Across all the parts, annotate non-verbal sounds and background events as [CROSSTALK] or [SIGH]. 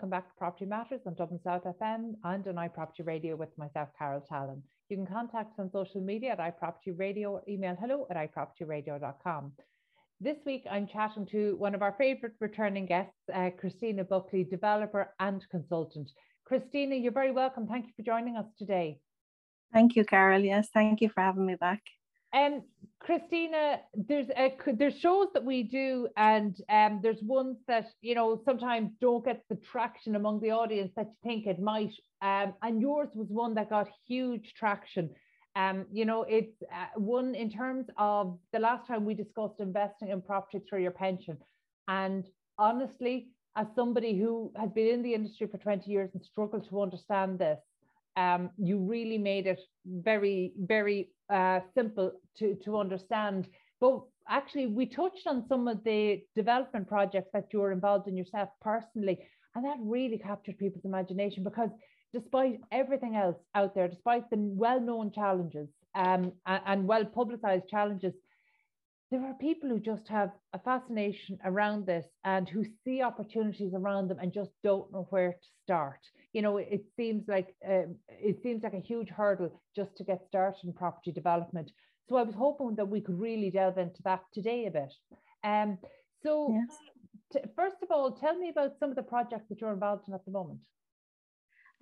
welcome back to Property Matters on Dublin South FM and on iProperty Radio with myself, Carol Tallon. You can contact us on social media at iProperty Radio or email hello at iPropertyRadio.com. This week, I'm chatting to one of our favourite returning guests, uh, Christina Buckley, developer and consultant. Christina, you're very welcome. Thank you for joining us today. Thank you, Carol. Yes, thank you for having me back. Um, Christina, there's a, there's shows that we do, and um, there's ones that you know sometimes don't get the traction among the audience that you think it might. Um, and yours was one that got huge traction. Um, you know, it's uh, one in terms of the last time we discussed investing in property through your pension, and honestly, as somebody who has been in the industry for 20 years and struggled to understand this, um, you really made it very, very uh, simple to, to understand. But actually, we touched on some of the development projects that you were involved in yourself personally, and that really captured people's imagination because despite everything else out there, despite the well known challenges um, and, and well publicized challenges, there are people who just have a fascination around this and who see opportunities around them and just don't know where to start. You know, it seems like um, it seems like a huge hurdle just to get started in property development. So I was hoping that we could really delve into that today a bit. Um, so, yes. t- first of all, tell me about some of the projects that you're involved in at the moment.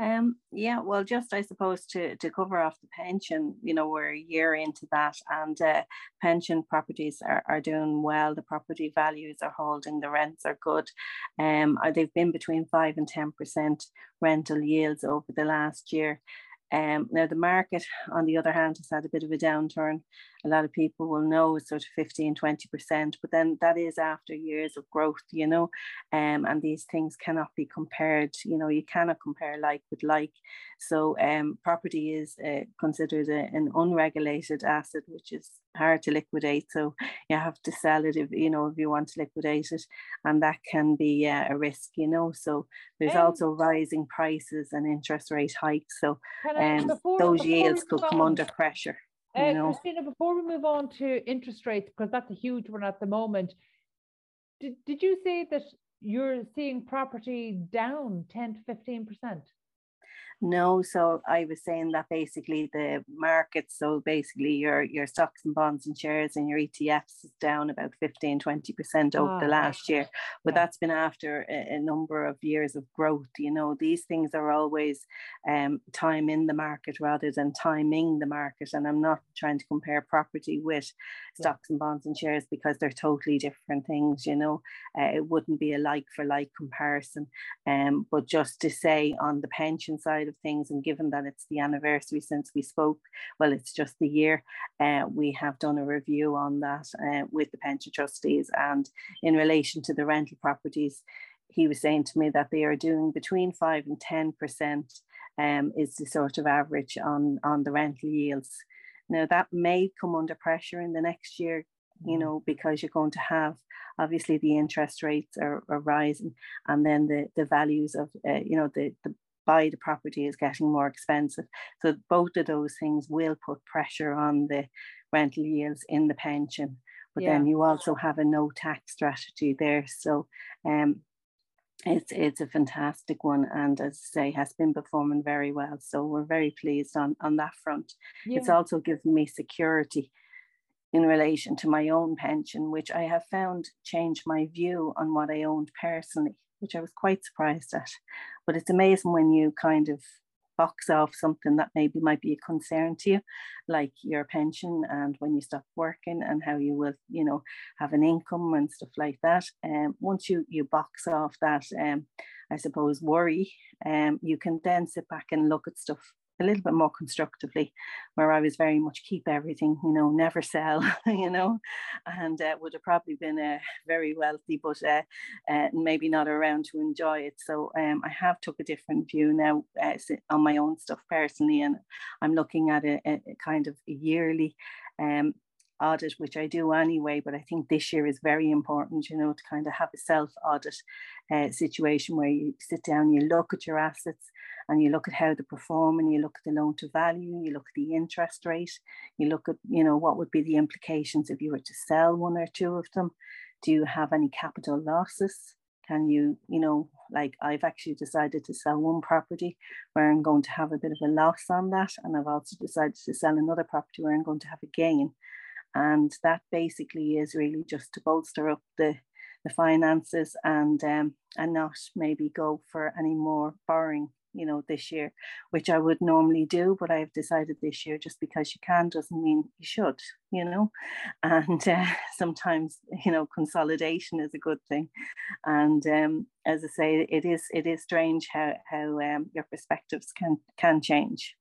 Um, yeah, well, just I suppose to, to cover off the pension, you know, we're a year into that and uh, pension properties are, are doing well. The property values are holding, the rents are good. Um, they've been between 5 and 10% rental yields over the last year. Um, now, the market, on the other hand, has had a bit of a downturn. A lot of people will know it's sort of 15, 20%, but then that is after years of growth, you know, um, and these things cannot be compared. You know, you cannot compare like with like. So, um, property is uh, considered a, an unregulated asset, which is hard to liquidate. So you have to sell it if you know if you want to liquidate it, and that can be uh, a risk, you know. So there's um, also rising prices and interest rate hikes. So um, before, those before yields could come on, under pressure. Uh, know. Christina, before we move on to interest rates, because that's a huge one at the moment, did, did you say that you're seeing property down 10 to 15 percent? No, so I was saying that basically the market, so basically your your stocks and bonds and shares and your ETFs is down about 15, 20% over oh, the last year. But yeah. that's been after a, a, number of years of growth. You know, these things are always um, time in the market rather than timing the market. And I'm not trying to compare property with yeah. stocks and bonds and shares because they're totally different things, you know. Uh, it wouldn't be a like for like comparison. Um, but just to say on the pension side, side of things, and given that it's the anniversary since we spoke, well, it's just the year, uh, we have done a review on that uh, with the pension trustees. And in relation to the rental properties, he was saying to me that they are doing between 5 and 10% um, is the sort of average on, on the rental yields. Now, that may come under pressure in the next year you mm. know, because you're going to have obviously the interest rates are, are rising and then the, the values of, uh, you know, the, the buy the property is getting more expensive. So both of those things will put pressure on the rental yields in the pension. But yeah. then you also have a no tax strategy there. So um, it's it's a fantastic one and as I say has been performing very well. So we're very pleased on, on that front. Yeah. It's also given me security in relation to my own pension, which I have found changed my view on what I owned personally which I was quite surprised at. But it's amazing when you kind of box off something that maybe might be a concern to you, like your pension and when you stop working and how you will, you know, have an income and stuff like that. And um, once you you box off that, um, I suppose worry, um, you can then sit back and look at stuff a little bit more constructively, where I was very much keep everything, you know, never sell, [LAUGHS] you know, and uh, would have probably been uh, very wealthy, but uh, uh, maybe not around to enjoy it. So um, I have took a different view now uh, on my own stuff personally, and I'm looking at a, a kind of a yearly um, audit, which I do anyway, but I think this year is very important, you know, to kind of have a self audit uh, situation where you sit down, you look at your assets and you look at how they perform and you look at the loan to value, you look at the interest rate, you look at, you know, what would be the implications if you were to sell one or two of them. Do you have any capital losses? can you you know like i've actually decided to sell one property where i'm going to have a bit of a loss on that and i've also decided to sell another property where i'm going to have a gain and that basically is really just to bolster up the the finances and um, and not maybe go for any more borrowing you know this year which i would normally do but i've decided this year just because you can doesn't mean you should you know? And uh, [LAUGHS] sometimes you know consolidation is a good thing. And um, as i say it is it is strange how how um, your perspectives can can change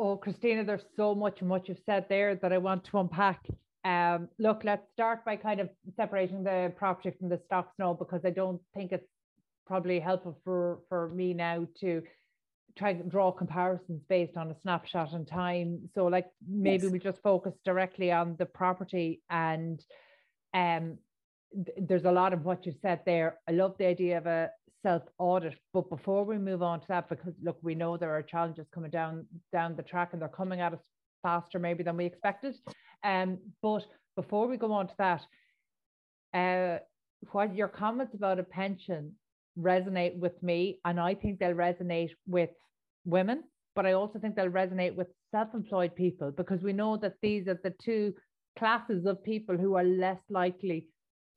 oh christina there's so much much you've said there that i want to unpack um, look, let's start by kind of separating the property from the stocks now, because I don't think it's probably helpful for, for me now to try and draw comparisons based on a snapshot in time. So like maybe yes. we just focus directly on the property and um th- there's a lot of what you said there. I love the idea of a self audit, but before we move on to that, because look, we know there are challenges coming down down the track and they're coming at us faster maybe than we expected. Um, but before we go on to that, uh, what your comments about a pension resonate with me, and I think they'll resonate with women, but I also think they'll resonate with self-employed people because we know that these are the two classes of people who are less likely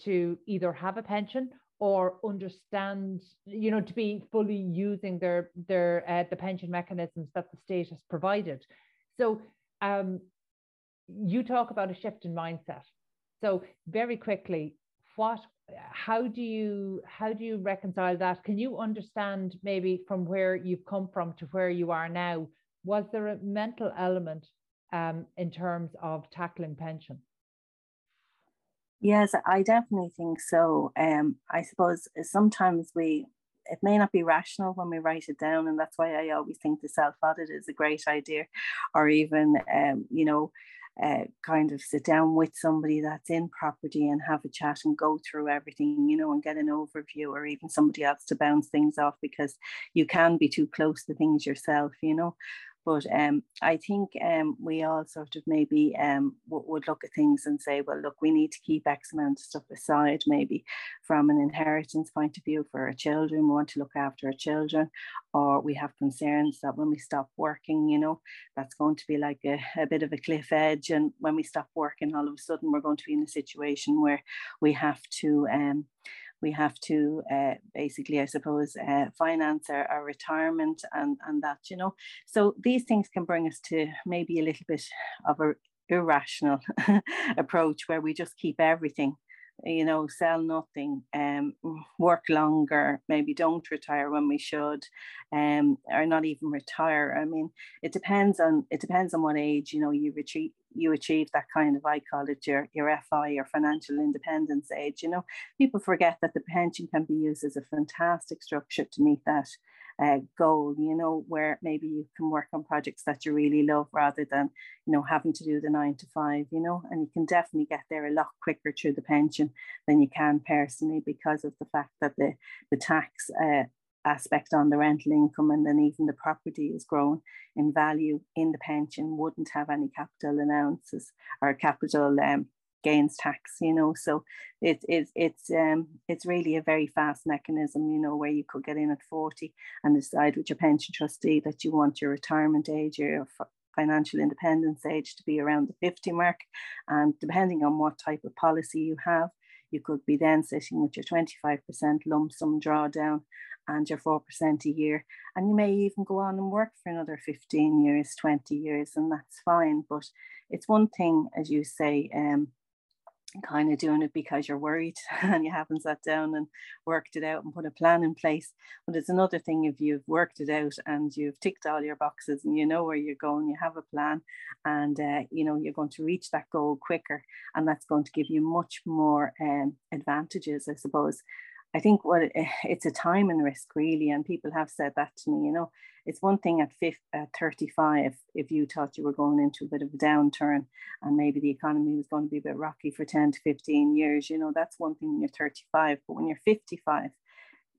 to either have a pension or understand, you know, to be fully using their their uh, the pension mechanisms that the state has provided. So um, you talk about a shift in mindset. So very quickly, what how do you how do you reconcile that? Can you understand maybe from where you've come from to where you are now? Was there a mental element um, in terms of tackling pension? Yes, I definitely think so. Um, I suppose sometimes we it may not be rational when we write it down, and that's why I always think the self audit is a great idea, or even um, you know uh, kind of sit down with somebody that's in property and have a chat and go through everything, you know, and get an overview, or even somebody else to bounce things off because you can be too close to things yourself, you know. But um, I think um, we all sort of maybe um, w- would look at things and say, well, look, we need to keep X amount of stuff aside, maybe from an inheritance point of view for our children. We want to look after our children, or we have concerns that when we stop working, you know, that's going to be like a, a bit of a cliff edge. And when we stop working, all of a sudden we're going to be in a situation where we have to um, we have to uh, basically, I suppose, uh, finance our, our, retirement and, and that, you know. So these things can bring us to maybe a little bit of a irrational [LAUGHS] approach where we just keep everything you know, sell nothing, um, work longer, maybe don't retire when we should, um, or not even retire. I mean, it depends on it depends on what age you know you achieve you achieve that kind of I call it your your FI your financial independence age. You know, people forget that the pension can be used as a fantastic structure to meet that uh, goal, you know, where maybe you can work on projects that you really love rather than, you know, having to do the nine to five, you know, and you can definitely get there a lot quicker through the pension than you can personally because of the fact that the, the tax uh, aspect on the rental income and then even the property is grown in value in the pension wouldn't have any capital allowances or capital um, gains tax you know? So it, it, it's um it's really a very fast mechanism you know where you could get in at 40 and decide with your pension trustee that you want your retirement age or your financial independence age to be around the 50 mark. And depending on what type of policy you have you could be then sitting with your 25% lump sum drawdown and your 4% a year. And you may even go on and work for another 15 years, 20 years, and that's fine. But it's one thing, as you say, um, kind of doing it because you're worried [LAUGHS] and you haven't sat down and worked it out and put a plan in place. But it's another thing if you've worked it out and you've ticked all your boxes and you know where you're going, you have a plan, and uh, you know you're going to reach that goal quicker, and that's going to give you much more um, advantages, I suppose. I think what eh, it's a time and risk really, and people have said that to me. You know, it's one thing at, 50, at 35 if you thought you were going into a bit of a downturn and maybe the economy was going to be a bit rocky for 10 to 15 years. You know, that's one thing when you're 35, but when you're 55,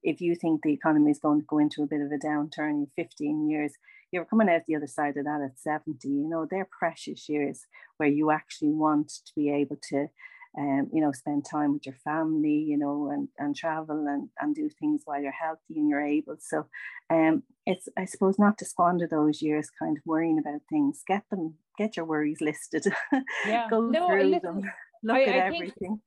if you think the economy is going to go into a bit of a downturn in 15 years, you're coming out the other side of that at 70. You know, they're precious years where you actually want to be able to um, you know, spend time with your family, you know, and, and travel and, and do things while you're healthy and you're able. So um, it's, I suppose, not to squander those years kind of worrying about things. Get them, get your worries listed. [LAUGHS] Yeah. Go no, through listen, them, [LAUGHS] look I, at I everything. Think,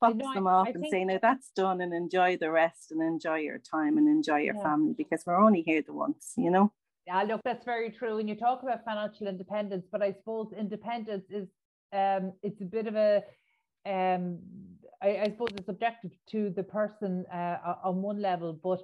box them off I, and say, no, that's done and enjoy the rest and enjoy your time and enjoy your yeah. family because we're only here the once, you know? Yeah, look, that's very true. When you talk about financial independence, but I suppose independence is um, it's a bit of a um, I, I, suppose it's subjective to the person uh, on one level, but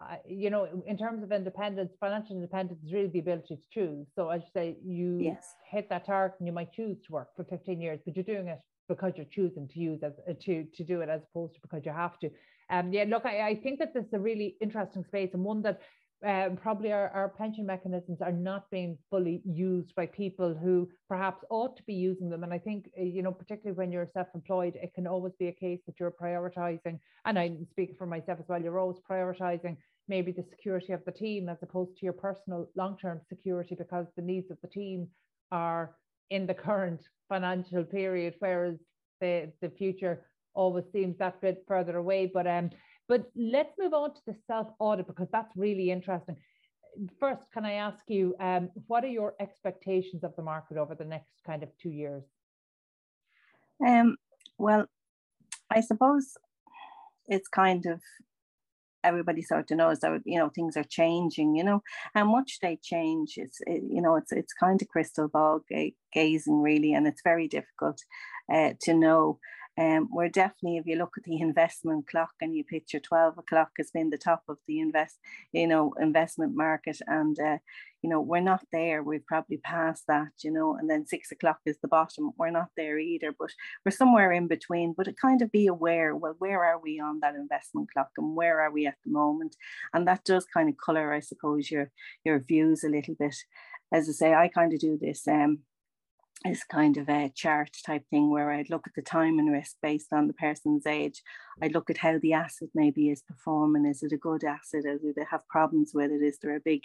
uh, you know, in terms of independence, financial independence is really the ability to choose. So as you say, you yes. hit that target and you might choose to work for 15 years, but you're doing it because you're choosing to use as uh, to to do it as opposed to because you have to. Um, yeah, look, I, I think that this is a really interesting space and one that um, probably our, our pension mechanisms are not being fully used by people who perhaps ought to be using them. And I think, uh, you know, particularly when you're self employed, it can always be a case that you're prioritizing, and I'm speaking for myself as well, you're always prioritizing maybe the security of the team as opposed to your personal long term security because the needs of the team are in the current financial period, whereas the, the future always seems that bit further away. But um, but let's move on to the self audit because that's really interesting. First, can I ask you, um, what are your expectations of the market over the next kind of two years? Um, well, I suppose it's kind of everybody sort of knows that you know things are changing you know how much they change it's it, you know it's it's kind of crystal ball gazing really and it's very difficult uh, to know um, we're definitely, if you look at the investment clock and you picture 12 o'clock has been the top of the invest, you know, investment market. And, uh, you know, we're not there. We've probably passed that, you know, and then six o'clock is the bottom. We're not there either, but we're somewhere in between. But it kind of be aware, well, where are we on that investment clock and where are we at the moment? And that does kind of color, I suppose, your your views a little bit. As I say, I kind of do this um, is kind of a chart type thing where I'd look at the time and risk based on the person's age. I'd look at how the asset maybe is performing. Is it a good asset? Or do they have problems with it? Is there a big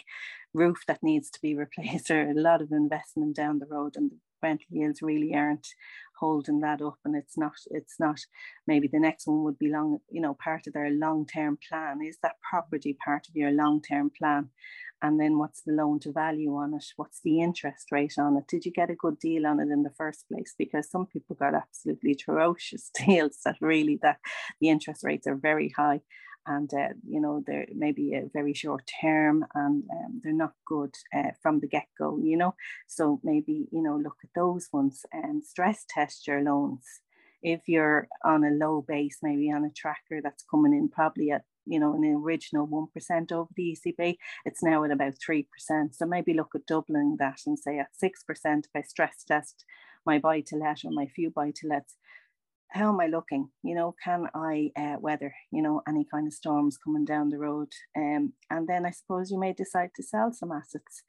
roof that needs to be [LAUGHS] replaced or a lot of investment down the road and the rental yields really aren't holding that up and it's not it's not maybe the next one would be long you know part of their long-term plan. Is that property part of your long-term plan? And then what's the loan to value on it? What's the interest rate on it? Did you get a good deal on it in the first place? Because some people got absolutely [LAUGHS] atrocious [LAUGHS] deals that really that the interest rates are very high and uh, you know they're maybe a very short term and um, they're not good uh, from the get-go you know? So maybe you know look at those ones and stress test your loans. If you're on a low base maybe on a tracker that's coming in probably at you know an original 1% over the ECB it's now at about 3% so maybe look at doubling that and say at 6% if I stress test my buy to let or my few buy to lets how am I looking? You know, can I uh, weather, you know, any kind of storms coming down the road? Um, and then I suppose you may decide to sell some assets.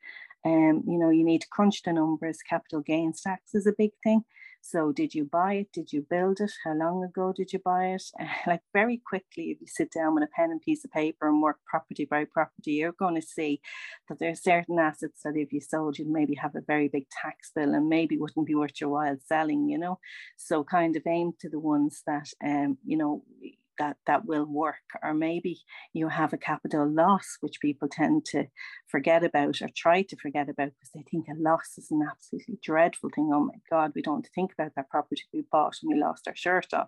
Um, you know, you need to crunch the numbers. Capital gains tax is a big thing. So, did you buy it? Did you build it? How long ago did you buy it? [LAUGHS] Like, very quickly, if you sit down with a pen and piece of paper and work property by property, you're going to see that there are certain assets that if you sold, you'd maybe have a very big tax bill and maybe wouldn't be worth your while selling, you know? So, kind of aim to the ones that, um, you know, that that will work. Or maybe you have a capital loss which people tend to forget about or try to forget about because they think a loss is an absolutely dreadful thing. Oh my god we don't think about that property we bought and we lost our shirt on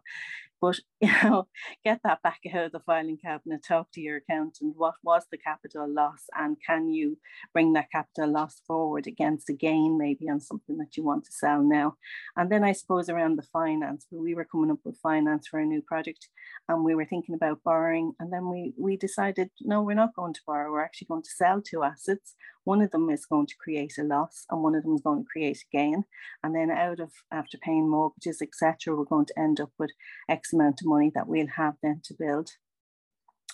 but [LAUGHS] you know, get that back out of the filing cabinet, talk to your accountant. What was the capital loss, and can you bring that capital loss forward against a gain, maybe on something that you want to sell now? And then I suppose around the finance, we were coming up with finance for a new project, and we were thinking about borrowing, and then we we decided no, we're not going to borrow. We're actually going to sell two assets one of them is going to create a loss and one of them is going to create a gain. And then out of after paying mortgages, etc., we're going to end up with X amount of money that we'll have then to build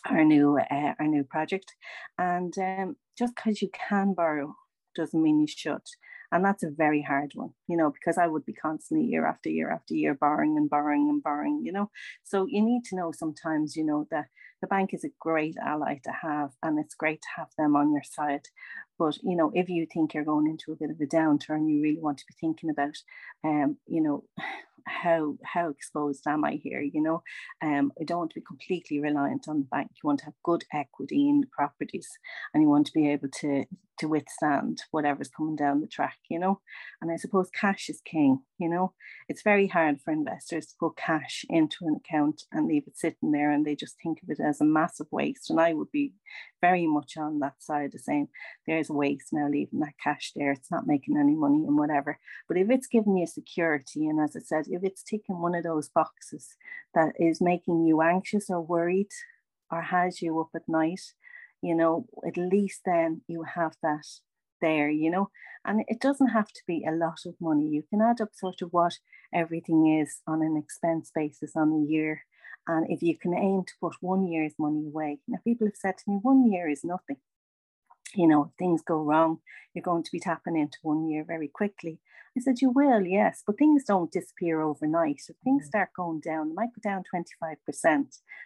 our new uh, our new project. And um, just because you can borrow doesn't mean you should. And that's a very hard one, you know, because I would be constantly year after year after year borrowing and borrowing and borrowing, you know. So you need to know sometimes, you know, that the bank is a great ally to have and it's great to have them on your side. But, you know, if you think you're going into a bit of a downturn, you really want to be thinking about, um, you know, how how exposed am I here? You know, um, I don't want to be completely reliant on the bank. You want to have good equity in the properties, and you want to be able to to withstand whatever's coming down the track. You know, and I suppose cash is king. You know, it's very hard for investors to put cash into an account and leave it sitting there, and they just think of it as a massive waste. And I would be very much on that side of saying there's a waste now leaving that cash there. It's not making any money and whatever. But if it's giving you security, and as I said, if it's ticking one of those boxes that is making you anxious or worried or has you up at night, you know, at least then you have that there, you know, and it doesn't have to be a lot of money. You can add up sort of what everything is on an expense basis on a year. And if you can aim to put one year's money away, now people have said to me, one year is nothing you know, if things go wrong, you're going to be tapping into one year very quickly. I said, You will, yes, but things don't disappear overnight. If things mm. start going down, they might go down 25%.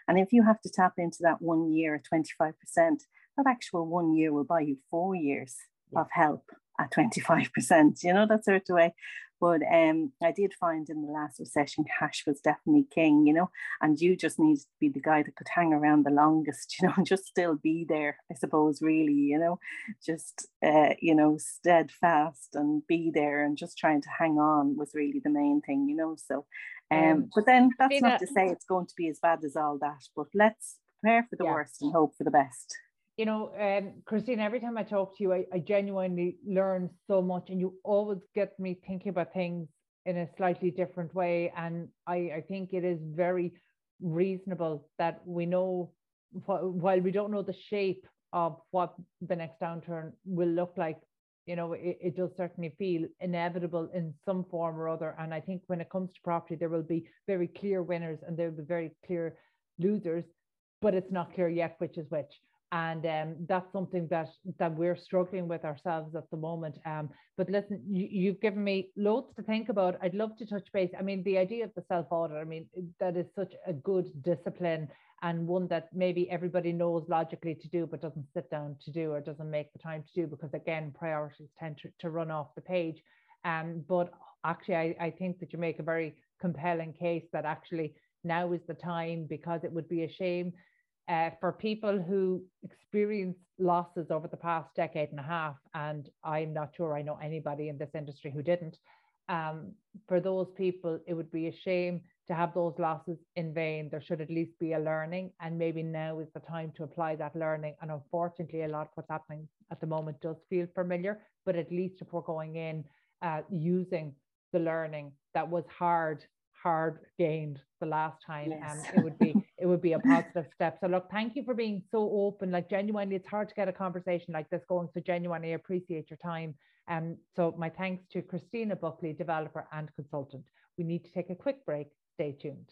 And if you have to tap into that one year at 25%, that actual one year will buy you four years of help at 25%, you know, that sort of way. But um, I did find in the last recession, cash was definitely king, you know, and you just need to be the guy that could hang around the longest, [LAUGHS] you know, and just still be there, I suppose, really, you know, just, uh, you know, steadfast and be there and just trying to hang on was really the main thing, you know. So, um, but then that's not to say it's going to be as bad as all that, but let's prepare for the yeah. worst and hope for the best you know, um, Christine, every time I talk to you, I, I genuinely learn so much, and you always get me thinking about things in a slightly different way. And I, I think it is very reasonable that we know, while we don't know the shape of what the next downturn will look like, you know, it, it does certainly feel inevitable in some form or other. And I think when it comes to property, there will be very clear winners and there will be very clear losers, but it's not clear yet which is which and um, that's something that that we're struggling with ourselves at the moment. Um, but listen, you, have given me loads to think about. I'd love to touch base. I mean, the idea of the self audit. I mean, that is such a good discipline and one that maybe everybody knows logically to do, but doesn't sit down to do or doesn't make the time to do because again, priorities tend to, to run off the page. Um, but actually, I, I think that you make a very compelling case that actually now is the time because it would be a shame uh, for people who experienced losses over the past decade and a half, and I'm not sure I know anybody in this industry who didn't, um, for those people, it would be a shame to have those losses in vain. There should at least be a learning, and maybe now is the time to apply that learning. And unfortunately, a lot of what's happening at the moment does feel familiar, but at least if we're going in uh, using the learning that was hard hard gained the last time yes. and it would be [LAUGHS] it would be a positive [LAUGHS] step. So look thank you for being so open. Like genuinely it's hard to get a conversation like this going. So genuinely appreciate your time. And um, so my thanks to christina buckley developer and consultant. We need to take a quick break. Stay tuned